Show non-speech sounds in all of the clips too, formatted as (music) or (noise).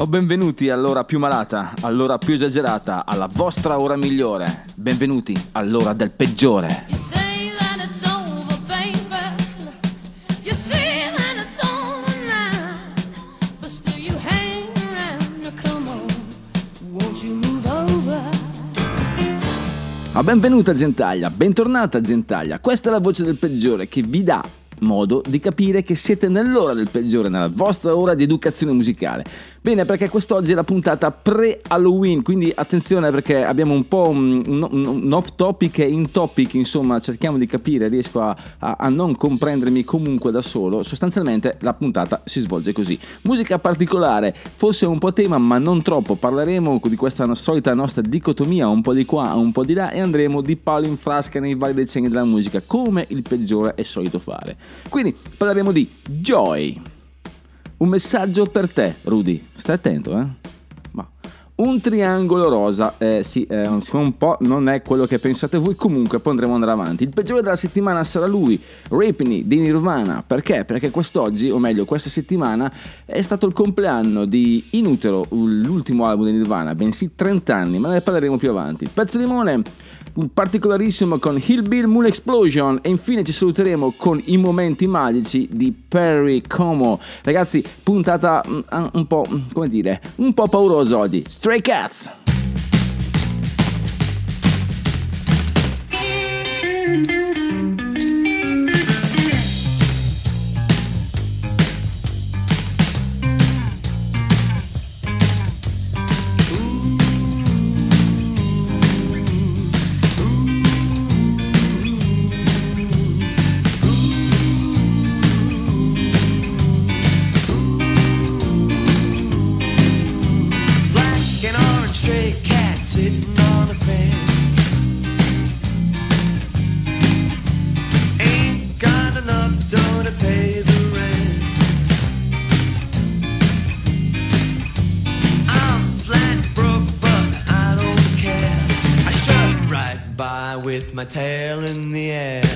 O benvenuti all'ora più malata, all'ora più esagerata, alla vostra ora migliore. Benvenuti all'ora del peggiore. Ma benvenuta Gentaglia, bentornata Gentaglia. Questa è la voce del peggiore che vi dà modo di capire che siete nell'ora del peggiore, nella vostra ora di educazione musicale. Bene, perché quest'oggi è la puntata pre-Halloween, quindi attenzione perché abbiamo un po' un, un- un off topic e in topic, insomma, cerchiamo di capire, riesco a, a- a non comprendermi comunque da solo. Sostanzialmente la puntata si svolge così. Musica particolare, forse un po' tema, ma non troppo. Parleremo di questa solita nostra dicotomia, un po' di qua, un po' di là, e andremo di palo in frasca nei vari decenni della musica, come il peggiore è solito fare. Quindi parleremo di Joy. Un messaggio per te, Rudy. Stai attento, eh? Un triangolo rosa, eh sì, eh, un po' non è quello che pensate voi, comunque poi andremo andare avanti. Il peggiore della settimana sarà lui, Rapini di Nirvana. Perché? Perché quest'oggi, o meglio questa settimana, è stato il compleanno di Inutero, l'ultimo album di Nirvana, bensì 30 anni, ma ne parleremo più avanti. Pezzo di limone, particolarissimo con Hillbill Moon Explosion e infine ci saluteremo con i momenti magici di Perry Como. Ragazzi, puntata mm, un po', mm, come dire, un po' paurosa oggi. Stray Cats! Black my tail in the air.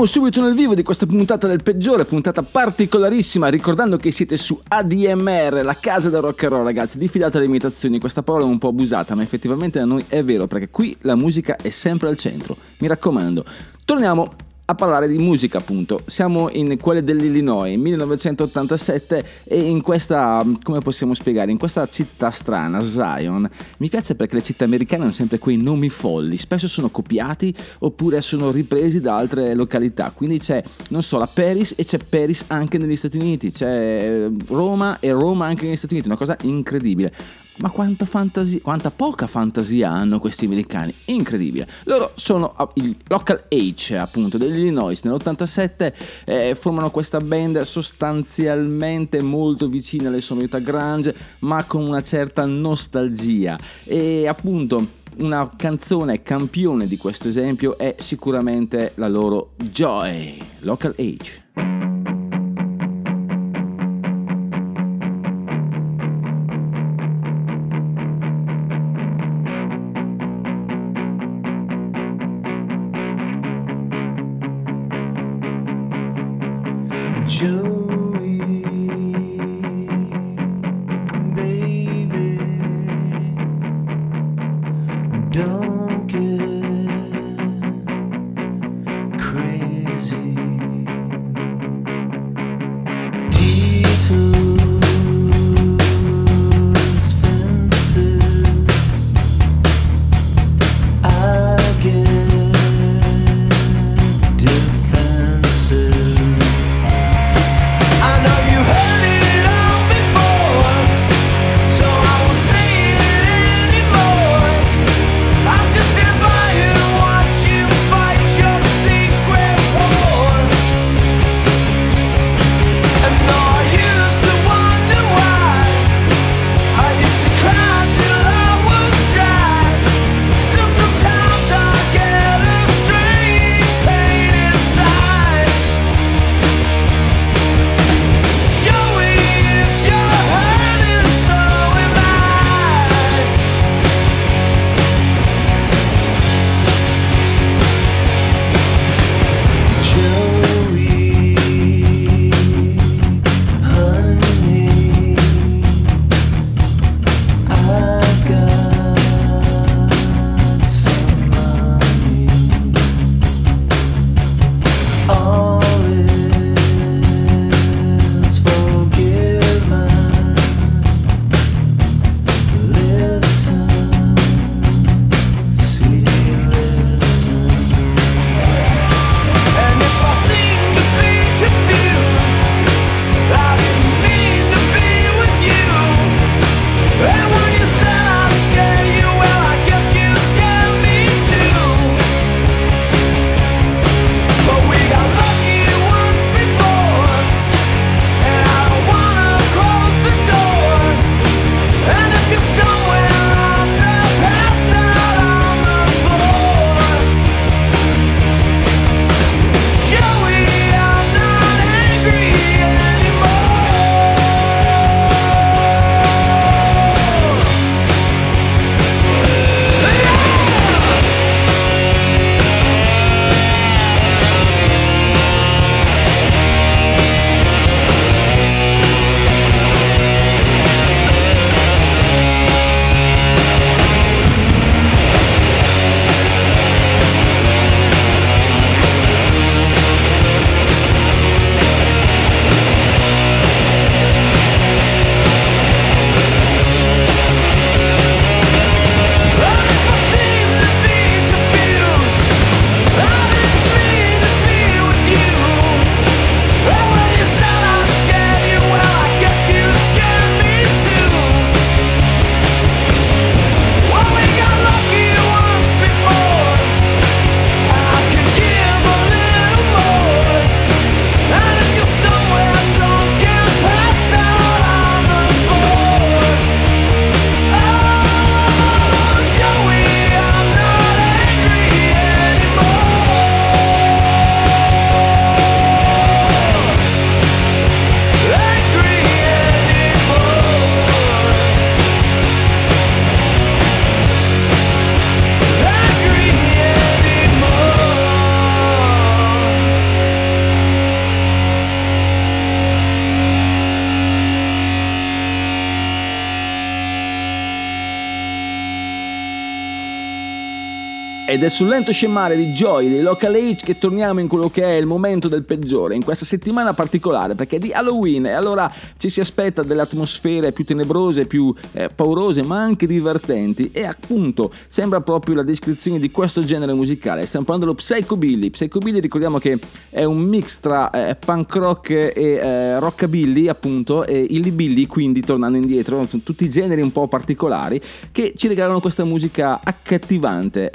Entriamo subito nel vivo di questa puntata del peggiore, puntata particolarissima, ricordando che siete su ADMR, la casa del rock and roll, ragazzi. Diffidate alle imitazioni, questa parola è un po' abusata, ma effettivamente da noi è vero, perché qui la musica è sempre al centro. Mi raccomando, Torniamo a parlare di musica appunto, siamo in quelle dell'Illinois, 1987 e in questa, come possiamo spiegare, in questa città strana, Zion, mi piace perché le città americane hanno sempre quei nomi folli, spesso sono copiati oppure sono ripresi da altre località, quindi c'è, non so, la Paris e c'è Paris anche negli Stati Uniti, c'è Roma e Roma anche negli Stati Uniti, una cosa incredibile. Ma quanta fantasia, quanta poca fantasia hanno questi americani, incredibile. Loro sono ah, il Local H appunto dell'Illinois, nell'87 eh, formano questa band sostanzialmente molto vicina alle sonorità grunge, ma con una certa nostalgia e appunto una canzone campione di questo esempio è sicuramente la loro Joy, Local Age. Ed è sul lento scemare di Joy dei Local Age che torniamo in quello che è il momento del peggiore, in questa settimana particolare, perché è di Halloween e allora ci si aspetta delle atmosfere più tenebrose, più eh, paurose, ma anche divertenti. E appunto sembra proprio la descrizione di questo genere musicale. Stiamo parlando dello Psychobilly. Psychobilly ricordiamo che è un mix tra eh, punk rock e eh, rockabilly, appunto, e illibilly, quindi tornando indietro, sono tutti generi un po' particolari che ci regalano questa musica accattivante.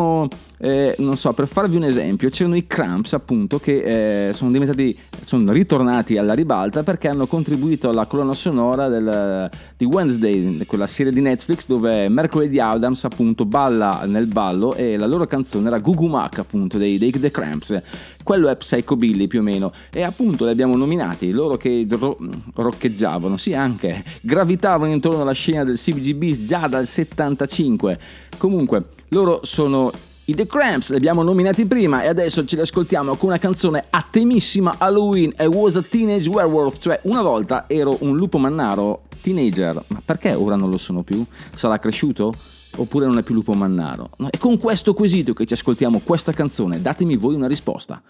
E ricordiamo eh, non so, per farvi un esempio, c'erano i Cramps appunto che eh, sono diventati, sono ritornati alla ribalta perché hanno contribuito alla colonna sonora del, di Wednesday, quella serie di Netflix dove Mercoledì Adams appunto balla nel ballo e la loro canzone era Gugu Mac appunto dei, dei The Cramps. Quello è Psychobilly più o meno e appunto li abbiamo nominati, loro che ro- roccheggiavano, sì anche, gravitavano intorno alla scena del CBGB già dal 75. Comunque, loro sono i The Cramps, li abbiamo nominati prima e adesso ce li ascoltiamo con una canzone a temissima Halloween I was a teenage werewolf, cioè una volta ero un lupo mannaro teenager, ma perché ora non lo sono più? Sarà cresciuto? Oppure non è più lupo mannaro? È con questo quesito che ci ascoltiamo questa canzone, datemi voi una risposta.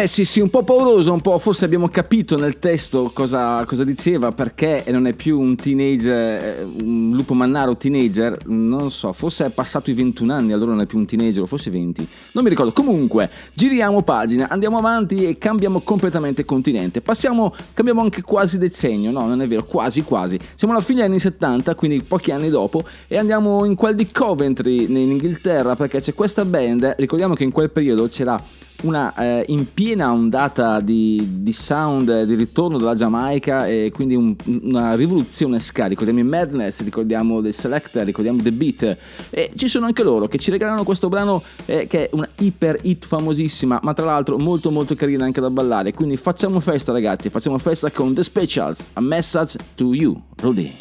Eh sì sì, un po' pauroso, un po', forse abbiamo capito nel testo cosa, cosa diceva, perché non è più un teenager, eh, un lupo mannaro teenager, non so, forse è passato i 21 anni, allora non è più un teenager, o forse 20, non mi ricordo. Comunque, giriamo pagina, andiamo avanti e cambiamo completamente continente. Passiamo, cambiamo anche quasi decennio, no, non è vero, quasi quasi. Siamo alla fine degli anni 70, quindi pochi anni dopo, e andiamo in quel di Coventry, in Inghilterra, perché c'è questa band, ricordiamo che in quel periodo c'era una eh, in piena ondata di, di sound eh, di ritorno dalla Giamaica e quindi un- una rivoluzione ska. Ricordiamo i Madness, ricordiamo The Selector, ricordiamo The Beat e ci sono anche loro che ci regalano questo brano eh, che è una iper hit famosissima, ma tra l'altro molto molto carina anche da ballare. Quindi facciamo festa ragazzi, facciamo festa con The Specials, A Message to You, Rudy.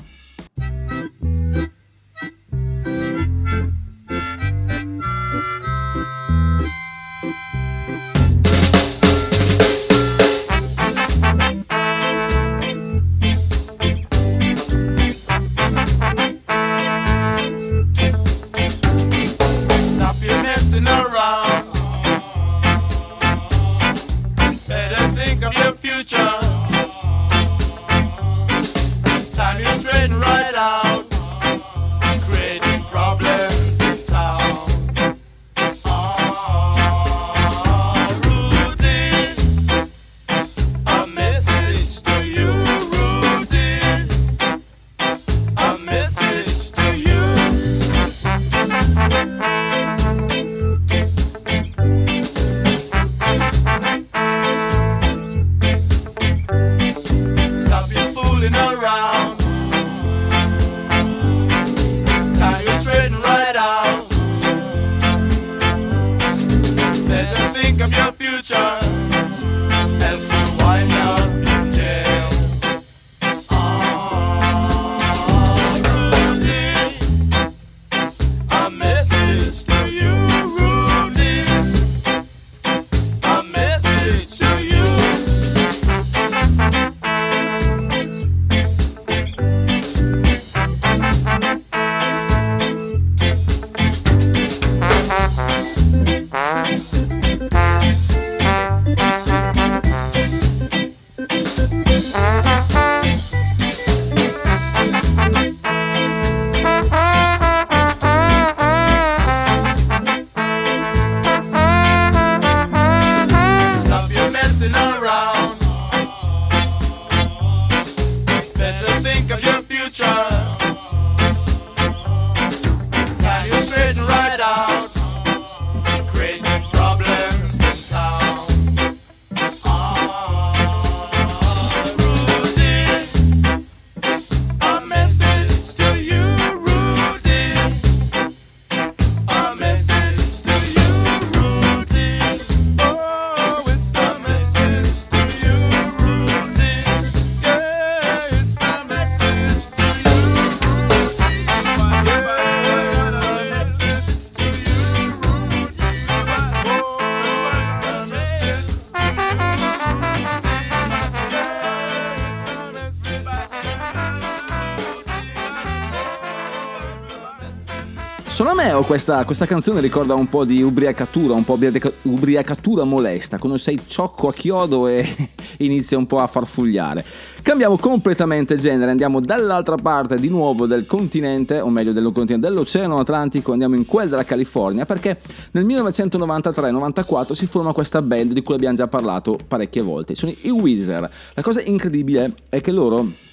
Me questa, questa canzone ricorda un po' di ubriacatura, un po' ubriaca- ubriacatura molesta, quando sei ciocco a chiodo e (laughs) inizia un po' a farfugliare. Cambiamo completamente genere, andiamo dall'altra parte di nuovo del continente, o meglio continente dell'Oceano Atlantico, andiamo in quel della California, perché nel 1993-94 si forma questa band di cui abbiamo già parlato parecchie volte, sono i Weezer. La cosa incredibile è che loro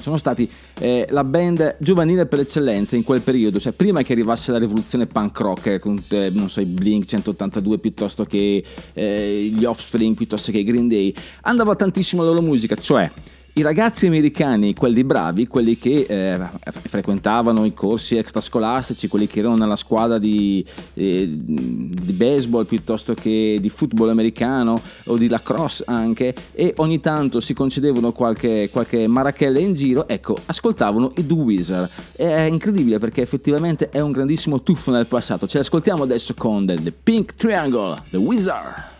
sono stati eh, la band giovanile per eccellenza in quel periodo, cioè prima che arrivasse la rivoluzione punk rock con eh, non so, i Blink 182 piuttosto che eh, gli Offspring piuttosto che i Green Day, andava tantissimo la loro musica, cioè i ragazzi americani, quelli bravi, quelli che eh, frequentavano i corsi extrascolastici, quelli che erano nella squadra di, eh, di baseball piuttosto che di football americano o di lacrosse anche, e ogni tanto si concedevano qualche, qualche marachella in giro, ecco, ascoltavano i Do Wizard. È incredibile perché effettivamente è un grandissimo tuffo nel passato. Ce l'ascoltiamo adesso con The, The Pink Triangle, The Wizard.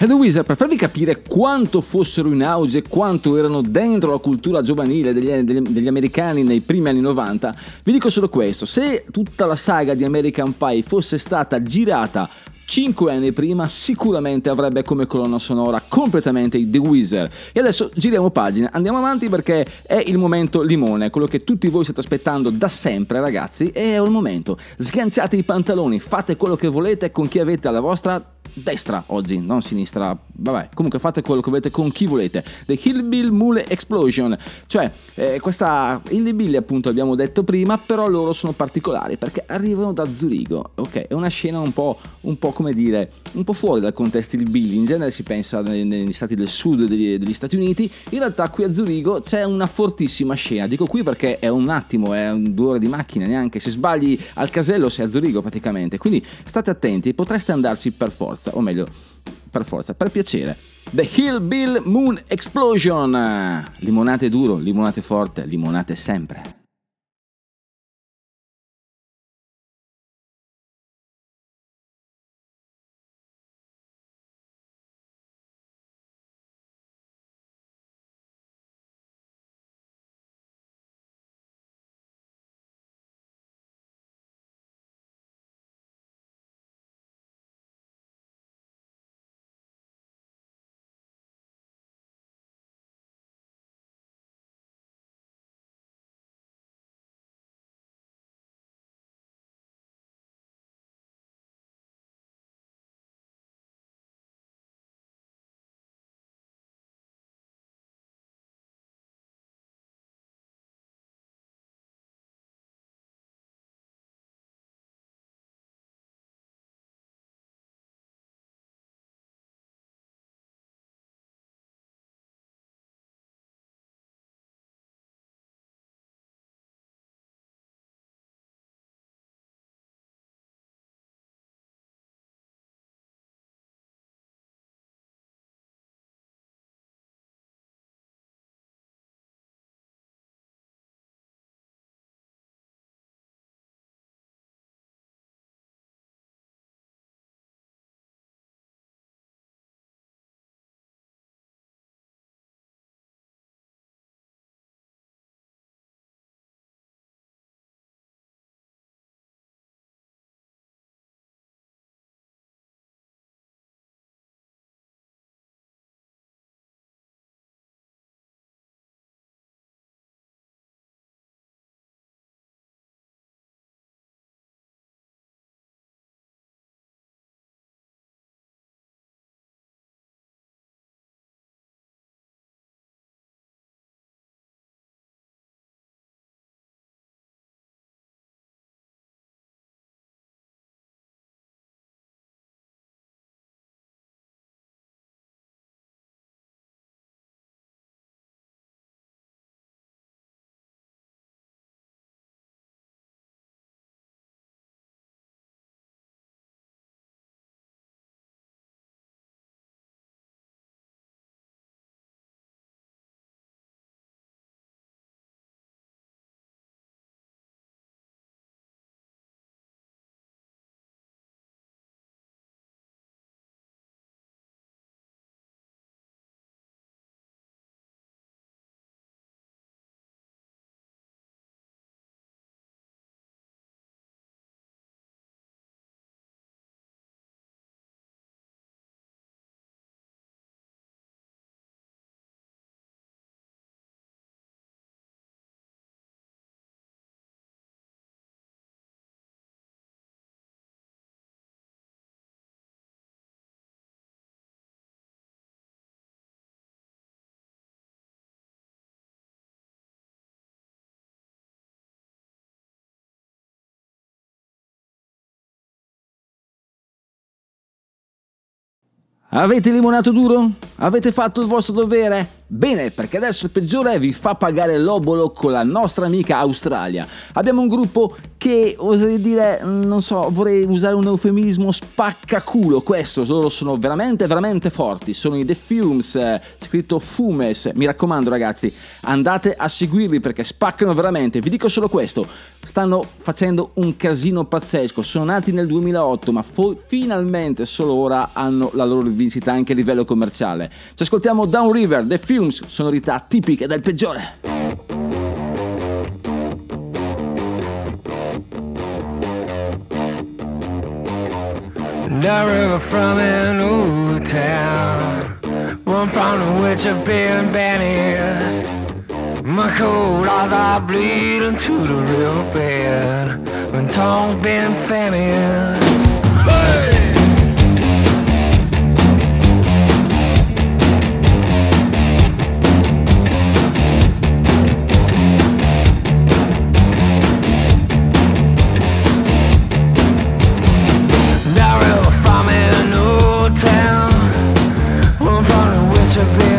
E The Wizard, per farvi capire quanto fossero in auge, quanto erano dentro la cultura giovanile degli, degli- degli americani nei primi anni 90, vi dico solo questo, se tutta la saga di American Pie fosse stata girata 5 anni prima sicuramente avrebbe come colonna sonora completamente The Wizard. E adesso giriamo pagina, andiamo avanti perché è il momento limone, quello che tutti voi state aspettando da sempre ragazzi, e è il momento. Sganciate i pantaloni, fate quello che volete con chi avete alla vostra destra oggi, non sinistra, vabbè, comunque fate quello che volete con chi volete. The Hillbill Mule Explosion, cioè eh, questa Hillbilly appunto abbiamo detto prima, però loro sono particolari perché arrivano da Zurigo, ok? È una scena un po', un po' come dire, un po' fuori dal contesto Hillbilly, in genere si pensa nei- negli stati del sud degli, degli Stati Uniti, in realtà qui a Zurigo c'è una fortissima scena, dico qui perché è un attimo, è un due ore di macchina neanche, se sbagli al casello sei a Zurigo praticamente, quindi state attenti, potreste andarci per forza, o meglio, per forza, per piacere. The Hillbill Moon Explosion! Limonate duro, limonate forte, limonate sempre. Avete limonato duro? Avete fatto il vostro dovere? Bene, perché adesso il peggiore vi fa pagare l'obolo con la nostra amica Australia. Abbiamo un gruppo che oserei dire, non so, vorrei usare un eufemismo spaccaculo. Questo, loro sono veramente, veramente forti. Sono i The Fumes, eh, scritto Fumes. Mi raccomando, ragazzi, andate a seguirli perché spaccano veramente. Vi dico solo questo: stanno facendo un casino pazzesco. Sono nati nel 2008, ma fo- finalmente solo ora hanno la loro vincita anche a livello commerciale. Ci ascoltiamo Down River, The Fumes, sonorità tipiche del peggiore. The river from an old town, one from which I've been banished. My cold eyes are bleeding to the riverbed, when tongue's been famished. The from which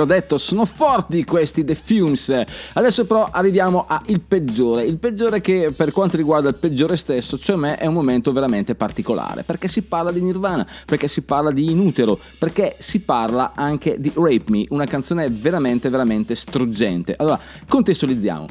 l'ho detto, sono forti questi The Fumes. Adesso però arriviamo al peggiore. Il peggiore che per quanto riguarda il peggiore stesso, cioè me, è un momento veramente particolare. Perché si parla di Nirvana, perché si parla di Inutero, perché si parla anche di Rape Me, una canzone veramente, veramente struggente. Allora, contestualizziamo.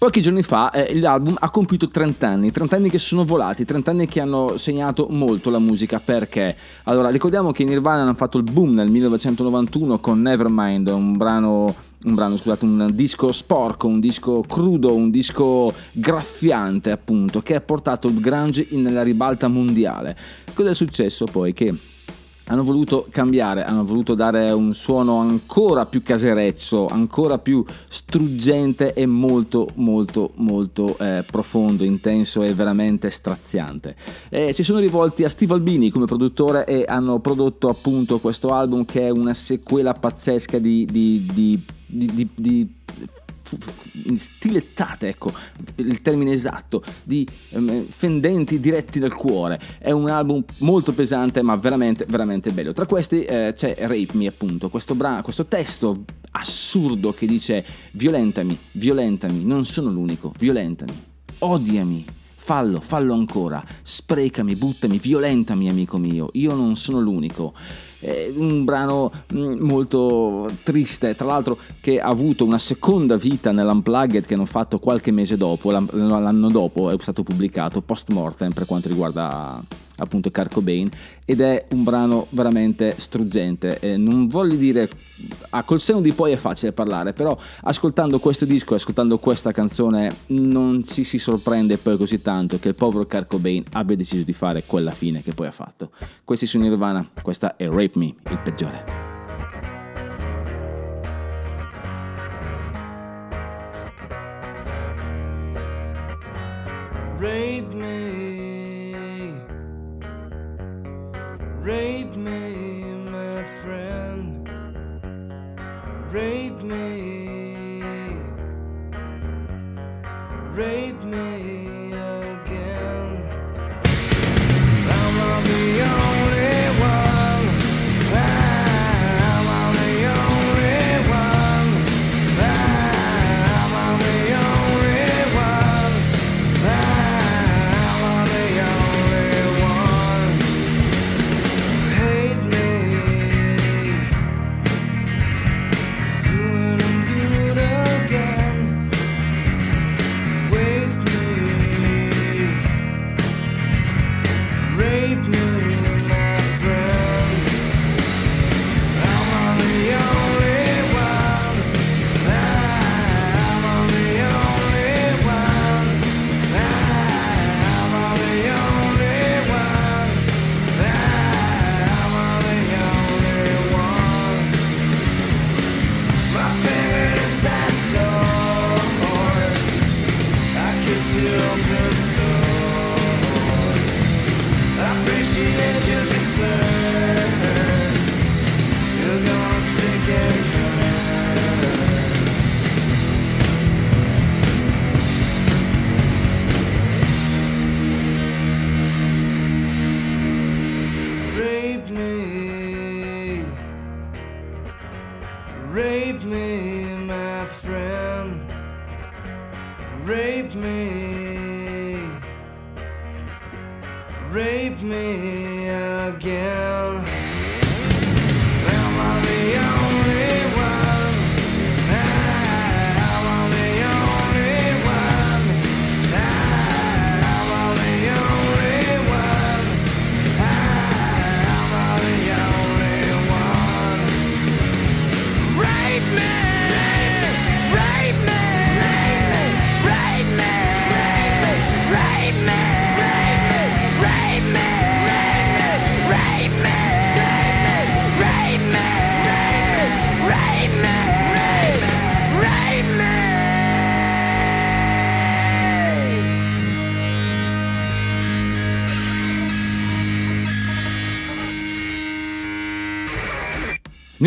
Pochi giorni fa eh, l'album ha compiuto 30 anni, 30 anni che sono volati, 30 anni che hanno segnato molto la musica perché? Allora, ricordiamo che i Nirvana hanno fatto il boom nel 1991 con Nevermind, un brano un brano, scusate, un disco sporco, un disco crudo, un disco graffiante appunto, che ha portato il grunge nella ribalta mondiale. Cosa è successo poi? Che hanno voluto cambiare, hanno voluto dare un suono ancora più casereccio, ancora più struggente e molto molto molto eh, profondo, intenso e veramente straziante. E si sono rivolti a Steve Albini come produttore e hanno prodotto appunto questo album che è una sequela pazzesca di, di, di, di stilettate, ecco il termine esatto, di ehm, fendenti diretti dal cuore. È un album molto pesante ma veramente, veramente bello. Tra questi eh, c'è Rape Me appunto, questo, bra- questo testo assurdo che dice violentami, violentami, non sono l'unico, violentami, odiami. Fallo, fallo ancora, sprecami, buttami, violentami amico mio, io non sono l'unico. È un brano mm, molto triste, tra l'altro che ha avuto una seconda vita nell'Unplugged che hanno fatto qualche mese dopo, l'an- l'anno dopo è stato pubblicato post mortem per quanto riguarda appunto Kurt Cobain ed è un brano veramente struggente. Eh, non voglio dire ah, col seno di poi è facile parlare però ascoltando questo disco ascoltando questa canzone non ci si sorprende poi così tanto che il povero Kurt Cobain abbia deciso di fare quella fine che poi ha fatto. Questi sono Nirvana questa è Rape Me il peggiore. Rape me, rape me, my friend. Rape me, rape me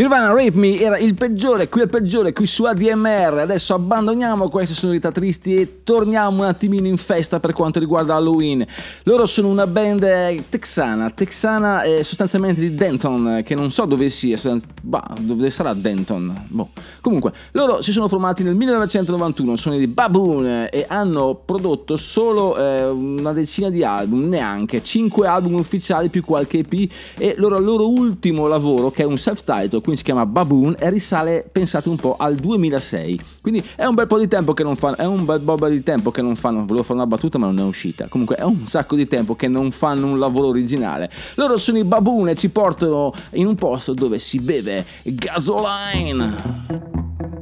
Nirvana Rape Me era il peggiore, qui è il peggiore, qui su ADMR. Adesso abbandoniamo queste sonorità tristi e torniamo un attimino in festa per quanto riguarda Halloween. Loro sono una band texana, texana sostanzialmente di Denton, che non so dove sia, bah, dove sarà Denton? Boh. Comunque, loro si sono formati nel 1991, sono di Baboon e hanno prodotto solo eh, una decina di album, neanche, 5 album ufficiali più qualche EP e loro, il loro ultimo lavoro, che è un self-title, quindi si chiama Baboon e risale, pensate un po', al 2006. Quindi è un bel po' di tempo che non fanno, è un bel po' di tempo che non fanno, volevo fare una battuta ma non è uscita. Comunque è un sacco di tempo che non fanno un lavoro originale. Loro sono i Baboon e ci portano in un posto dove si beve gasoline.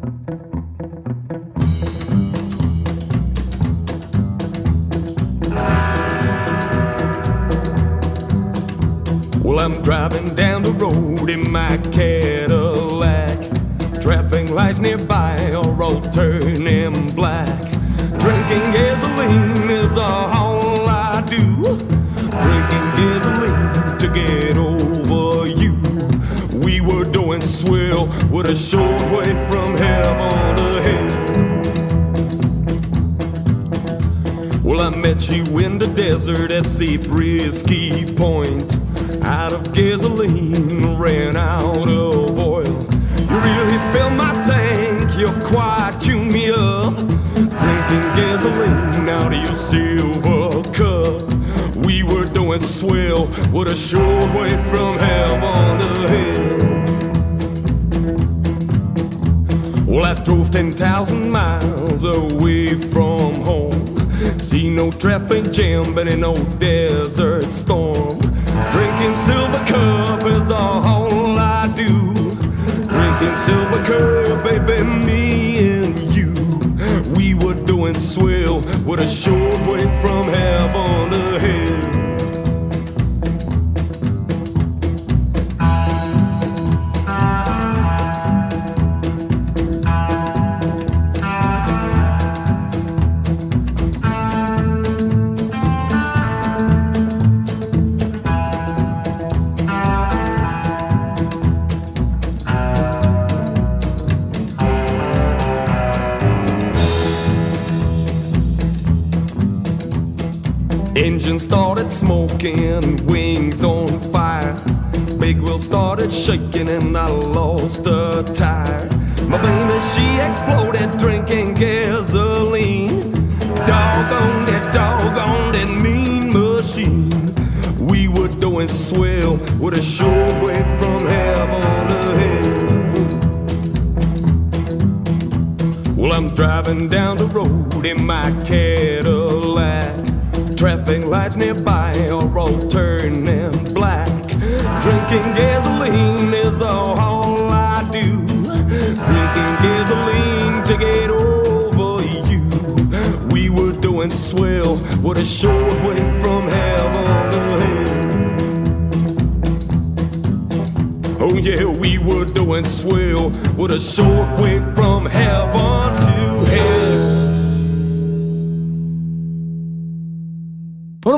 Well, I'm driving down the road in my Cadillac. Traffic lights nearby are all turning black. Drinking gasoline is all I do. Drinking gasoline to get over you. We were doing swell with a short way from heaven to hell. Well, I met you in the desert at Zabriskie Point. Out of gasoline, ran out of oil. You really filled my tank, you quite tuned me up. Drinking gasoline out of your silver cup. We were doing swell, with a short way from heaven to hell. Well, I drove 10,000 miles away from home. See no traffic jam, but in no desert storm. Drinking silver cup is all I do. Drinking silver cup, baby, me and you. We were doing swell with a short way from heaven to hell. Smoking, wings on fire. Big wheel started shaking and I lost a tire. My baby, she exploded drinking gasoline. Doggone that, doggone that mean machine. We were doing swell with a short way from heaven to hell. Well, I'm driving down the road in my Cadillac. Traffic lights nearby are all turning black. Drinking gasoline is all I do. Drinking gasoline to get over you. We were doing swell with a short way from heaven. Oh yeah, we were doing swell with a short way from heaven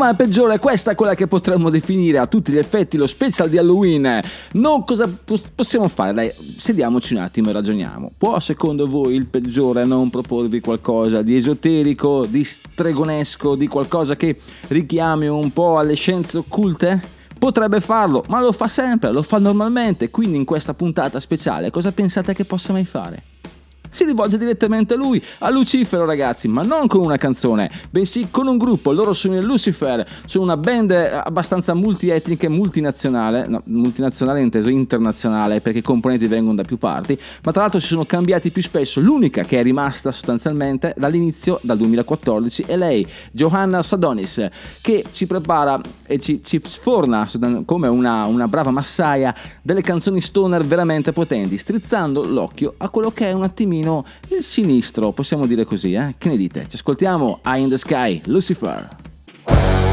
Ormai il peggiore, questa è quella che potremmo definire a tutti gli effetti lo special di Halloween. Non cosa pos- possiamo fare? Dai, sediamoci un attimo e ragioniamo. Può secondo voi il peggiore non proporvi qualcosa di esoterico, di stregonesco, di qualcosa che richiami un po' alle scienze occulte? Potrebbe farlo, ma lo fa sempre, lo fa normalmente, quindi in questa puntata speciale cosa pensate che possa mai fare? Si rivolge direttamente a lui, a Lucifero ragazzi, ma non con una canzone, bensì con un gruppo, loro sono i Lucifer, sono una band abbastanza multietnica e multinazionale, no, multinazionale inteso internazionale perché i componenti vengono da più parti, ma tra l'altro si sono cambiati più spesso, l'unica che è rimasta sostanzialmente dall'inizio, dal 2014, è lei, Johanna Sadonis, che ci prepara e ci, ci sforna come una, una brava massaia delle canzoni stoner veramente potenti, strizzando l'occhio a quello che è un attimino il sinistro, possiamo dire così, eh? Che ne dite? Ci ascoltiamo Eye in the Sky, Lucifer.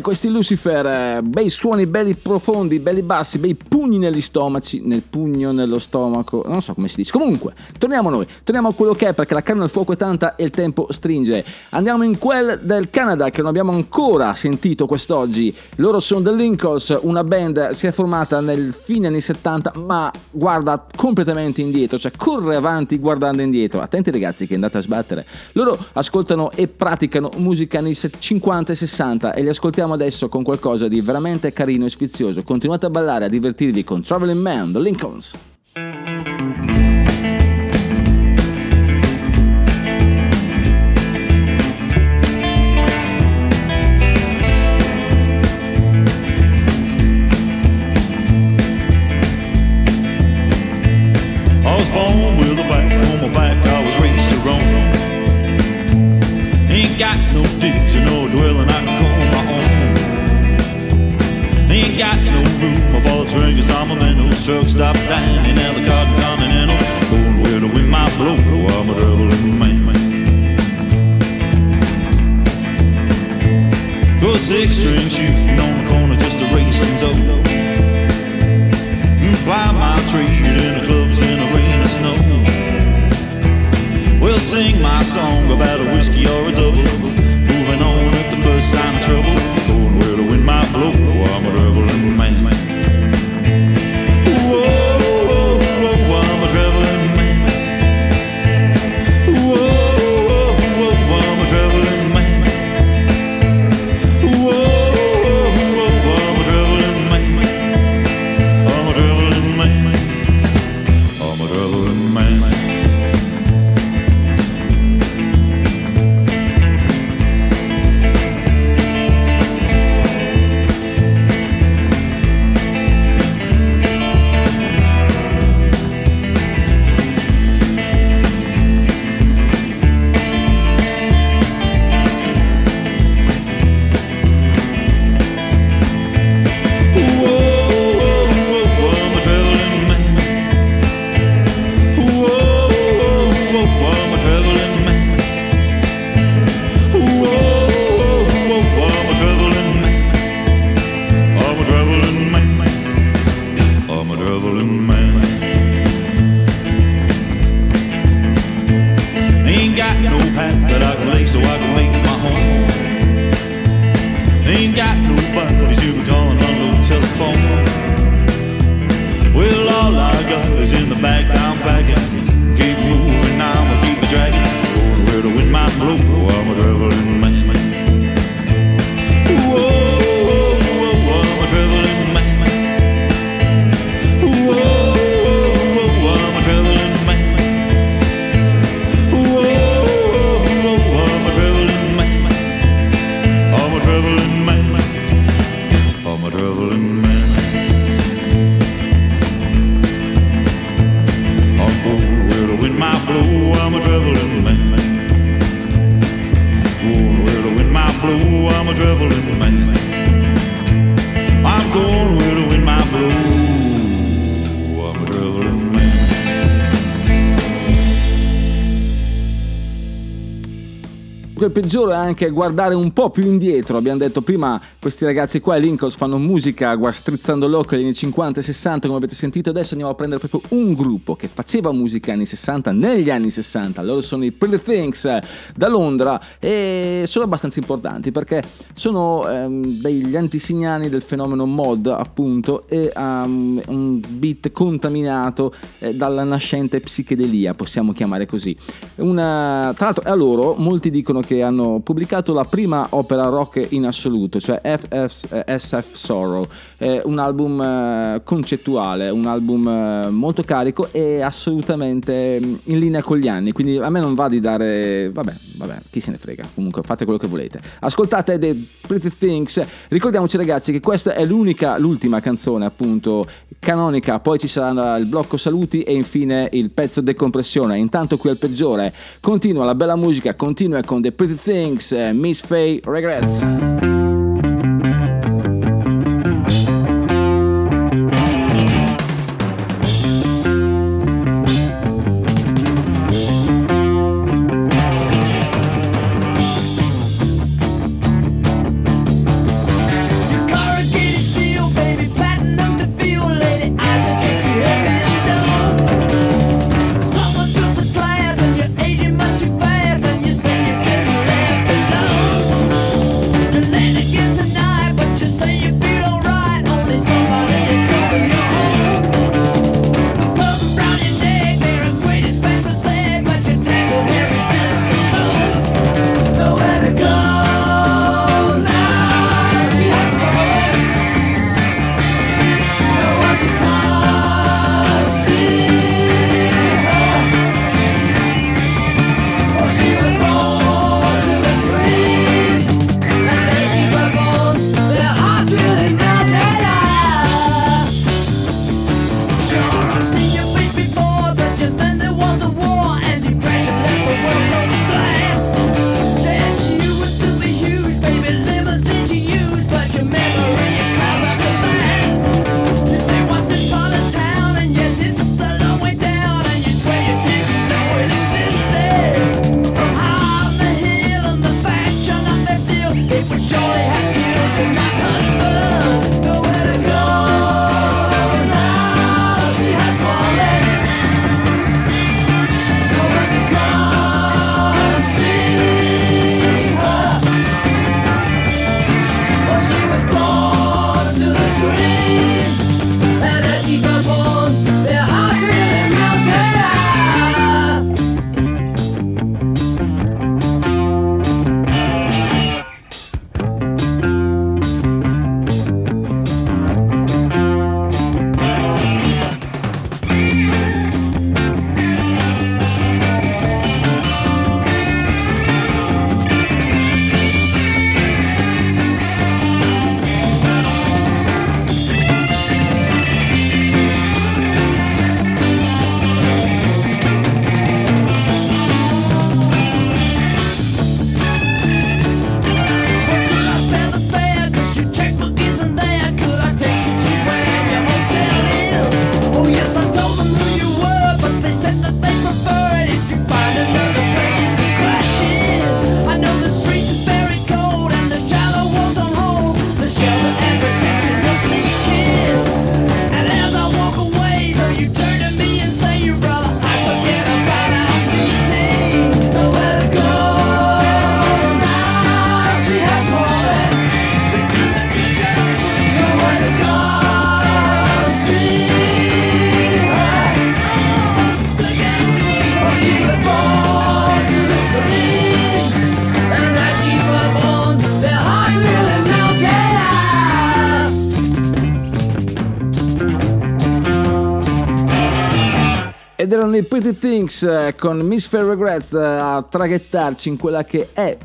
Questi Lucifer, bei suoni belli profondi, belli bassi, bei pugni negli stomaci, nel pugno nello stomaco, non so come si dice. Comunque, torniamo a noi, torniamo a quello che è perché la carne al fuoco è tanta e il tempo stringe. Andiamo in quel del Canada che non abbiamo ancora sentito quest'oggi. Loro sono The Lincolns, una band si è formata nel fine anni 70, ma guarda completamente indietro, cioè corre avanti guardando indietro. Attenti ragazzi che andate a sbattere. Loro ascoltano e praticano musica anni 50 e 60 e li ascoltiamo adesso con qualcosa di veramente carino e sfizioso. Continuate a ballare, a divertirvi con Traveling Man, The Lincolns. I was born Got no room of all triggers, I'm a man whose truck stop dining the Cotton Continental. Going where the wind might blow, oh, I'm a traveling man. Go six string shooting on the corner just race some dough. Mm, and Ply my trade in the clubs in the rain and snow. We'll sing my song about peggiore è anche guardare un po' più indietro. Abbiamo detto prima, questi ragazzi qua, i Lincolns, fanno musica strizzando l'occhio negli anni 50 e 60, come avete sentito. Adesso andiamo a prendere proprio un gruppo che faceva musica anni 60 negli anni 60. Loro sono i Pretty Things eh, da Londra e sono abbastanza importanti perché sono ehm, degli antisignani del fenomeno mod, appunto, e um, un beat contaminato eh, dalla nascente psichedelia, possiamo chiamare così. Una, tra l'altro, a loro molti dicono che hanno pubblicato la prima opera rock in assoluto, cioè FS, eh, SF Sorrow, un album eh, concettuale, un album eh, molto carico e assolutamente mm, in linea con gli anni, quindi a me non va di dare, vabbè, vabbè, chi se ne frega, comunque fate quello che volete. Ascoltate The Pretty Things, ricordiamoci ragazzi che questa è l'unica, l'ultima canzone appunto canonica, poi ci sarà il blocco saluti e infine il pezzo decompressione. Intanto qui al peggiore. Continua la bella musica, continua con The Pretty Things, eh, Miss Faye Regrets. Ed erano i Pretty Things eh, con Miss Fair Regrets eh, a traghettarci in quella che è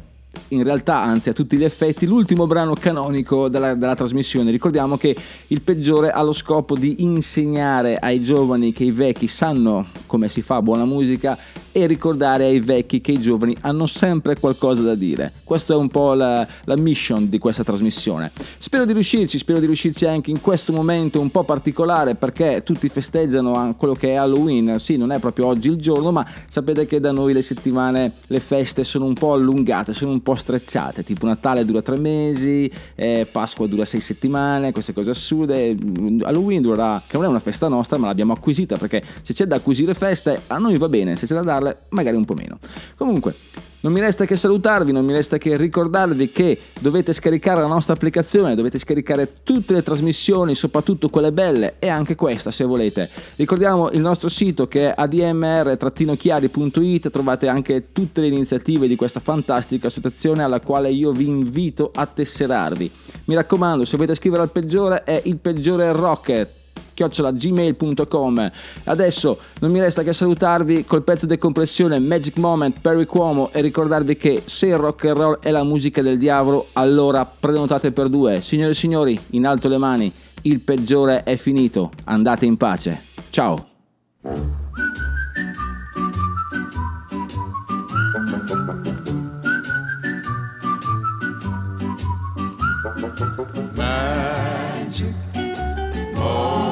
in realtà, anzi a tutti gli effetti, l'ultimo brano canonico della, della trasmissione. Ricordiamo che il peggiore ha lo scopo di insegnare ai giovani che i vecchi sanno come si fa buona musica e ricordare ai vecchi che i giovani hanno sempre qualcosa da dire. Questa è un po' la, la mission di questa trasmissione. Spero di riuscirci, spero di riuscirci anche in questo momento un po' particolare perché tutti festeggiano an- quello che è Halloween. Sì, non è proprio oggi il giorno, ma sapete che da noi le settimane, le feste sono un po' allungate, sono un po' strecciate. Tipo Natale dura tre mesi, eh, Pasqua dura sei settimane, queste cose assurde. Halloween durerà, che non è una festa nostra, ma l'abbiamo acquisita perché se c'è da acquisire feste, a noi va bene, se c'è da darle, magari un po' meno. Comunque. Non mi resta che salutarvi, non mi resta che ricordarvi che dovete scaricare la nostra applicazione, dovete scaricare tutte le trasmissioni, soprattutto quelle belle e anche questa se volete. Ricordiamo il nostro sito che è admr-chiari.it, trovate anche tutte le iniziative di questa fantastica associazione alla quale io vi invito a tesserarvi. Mi raccomando, se volete scrivere al peggiore è il peggiore rocket chiocciolagmail.com adesso non mi resta che salutarvi col pezzo di compressione Magic Moment Perry Cuomo e ricordarvi che se il rock and roll è la musica del diavolo allora prenotate per due. Signore e signori in alto le mani il peggiore è finito. Andate in pace. Ciao. Magic moments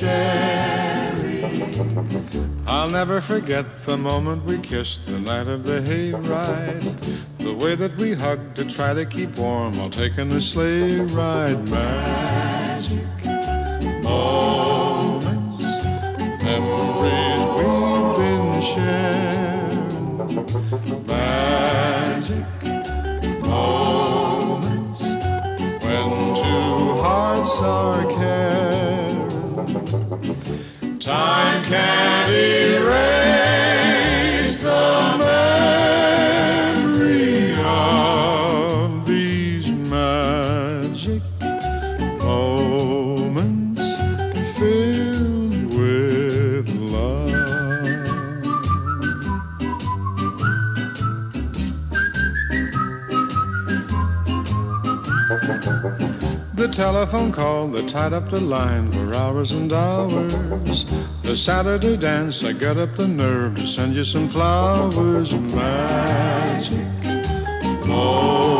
sharing. I'll never forget the moment we kissed the night of the hayride. The way that we hugged to try to keep warm while taking the sleigh ride. Magic moments, memories we've been sharing. Magic moments when two hearts are caring. Telephone call that tied up the line for hours and hours. The Saturday dance, I got up the nerve to send you some flowers. Magic moments,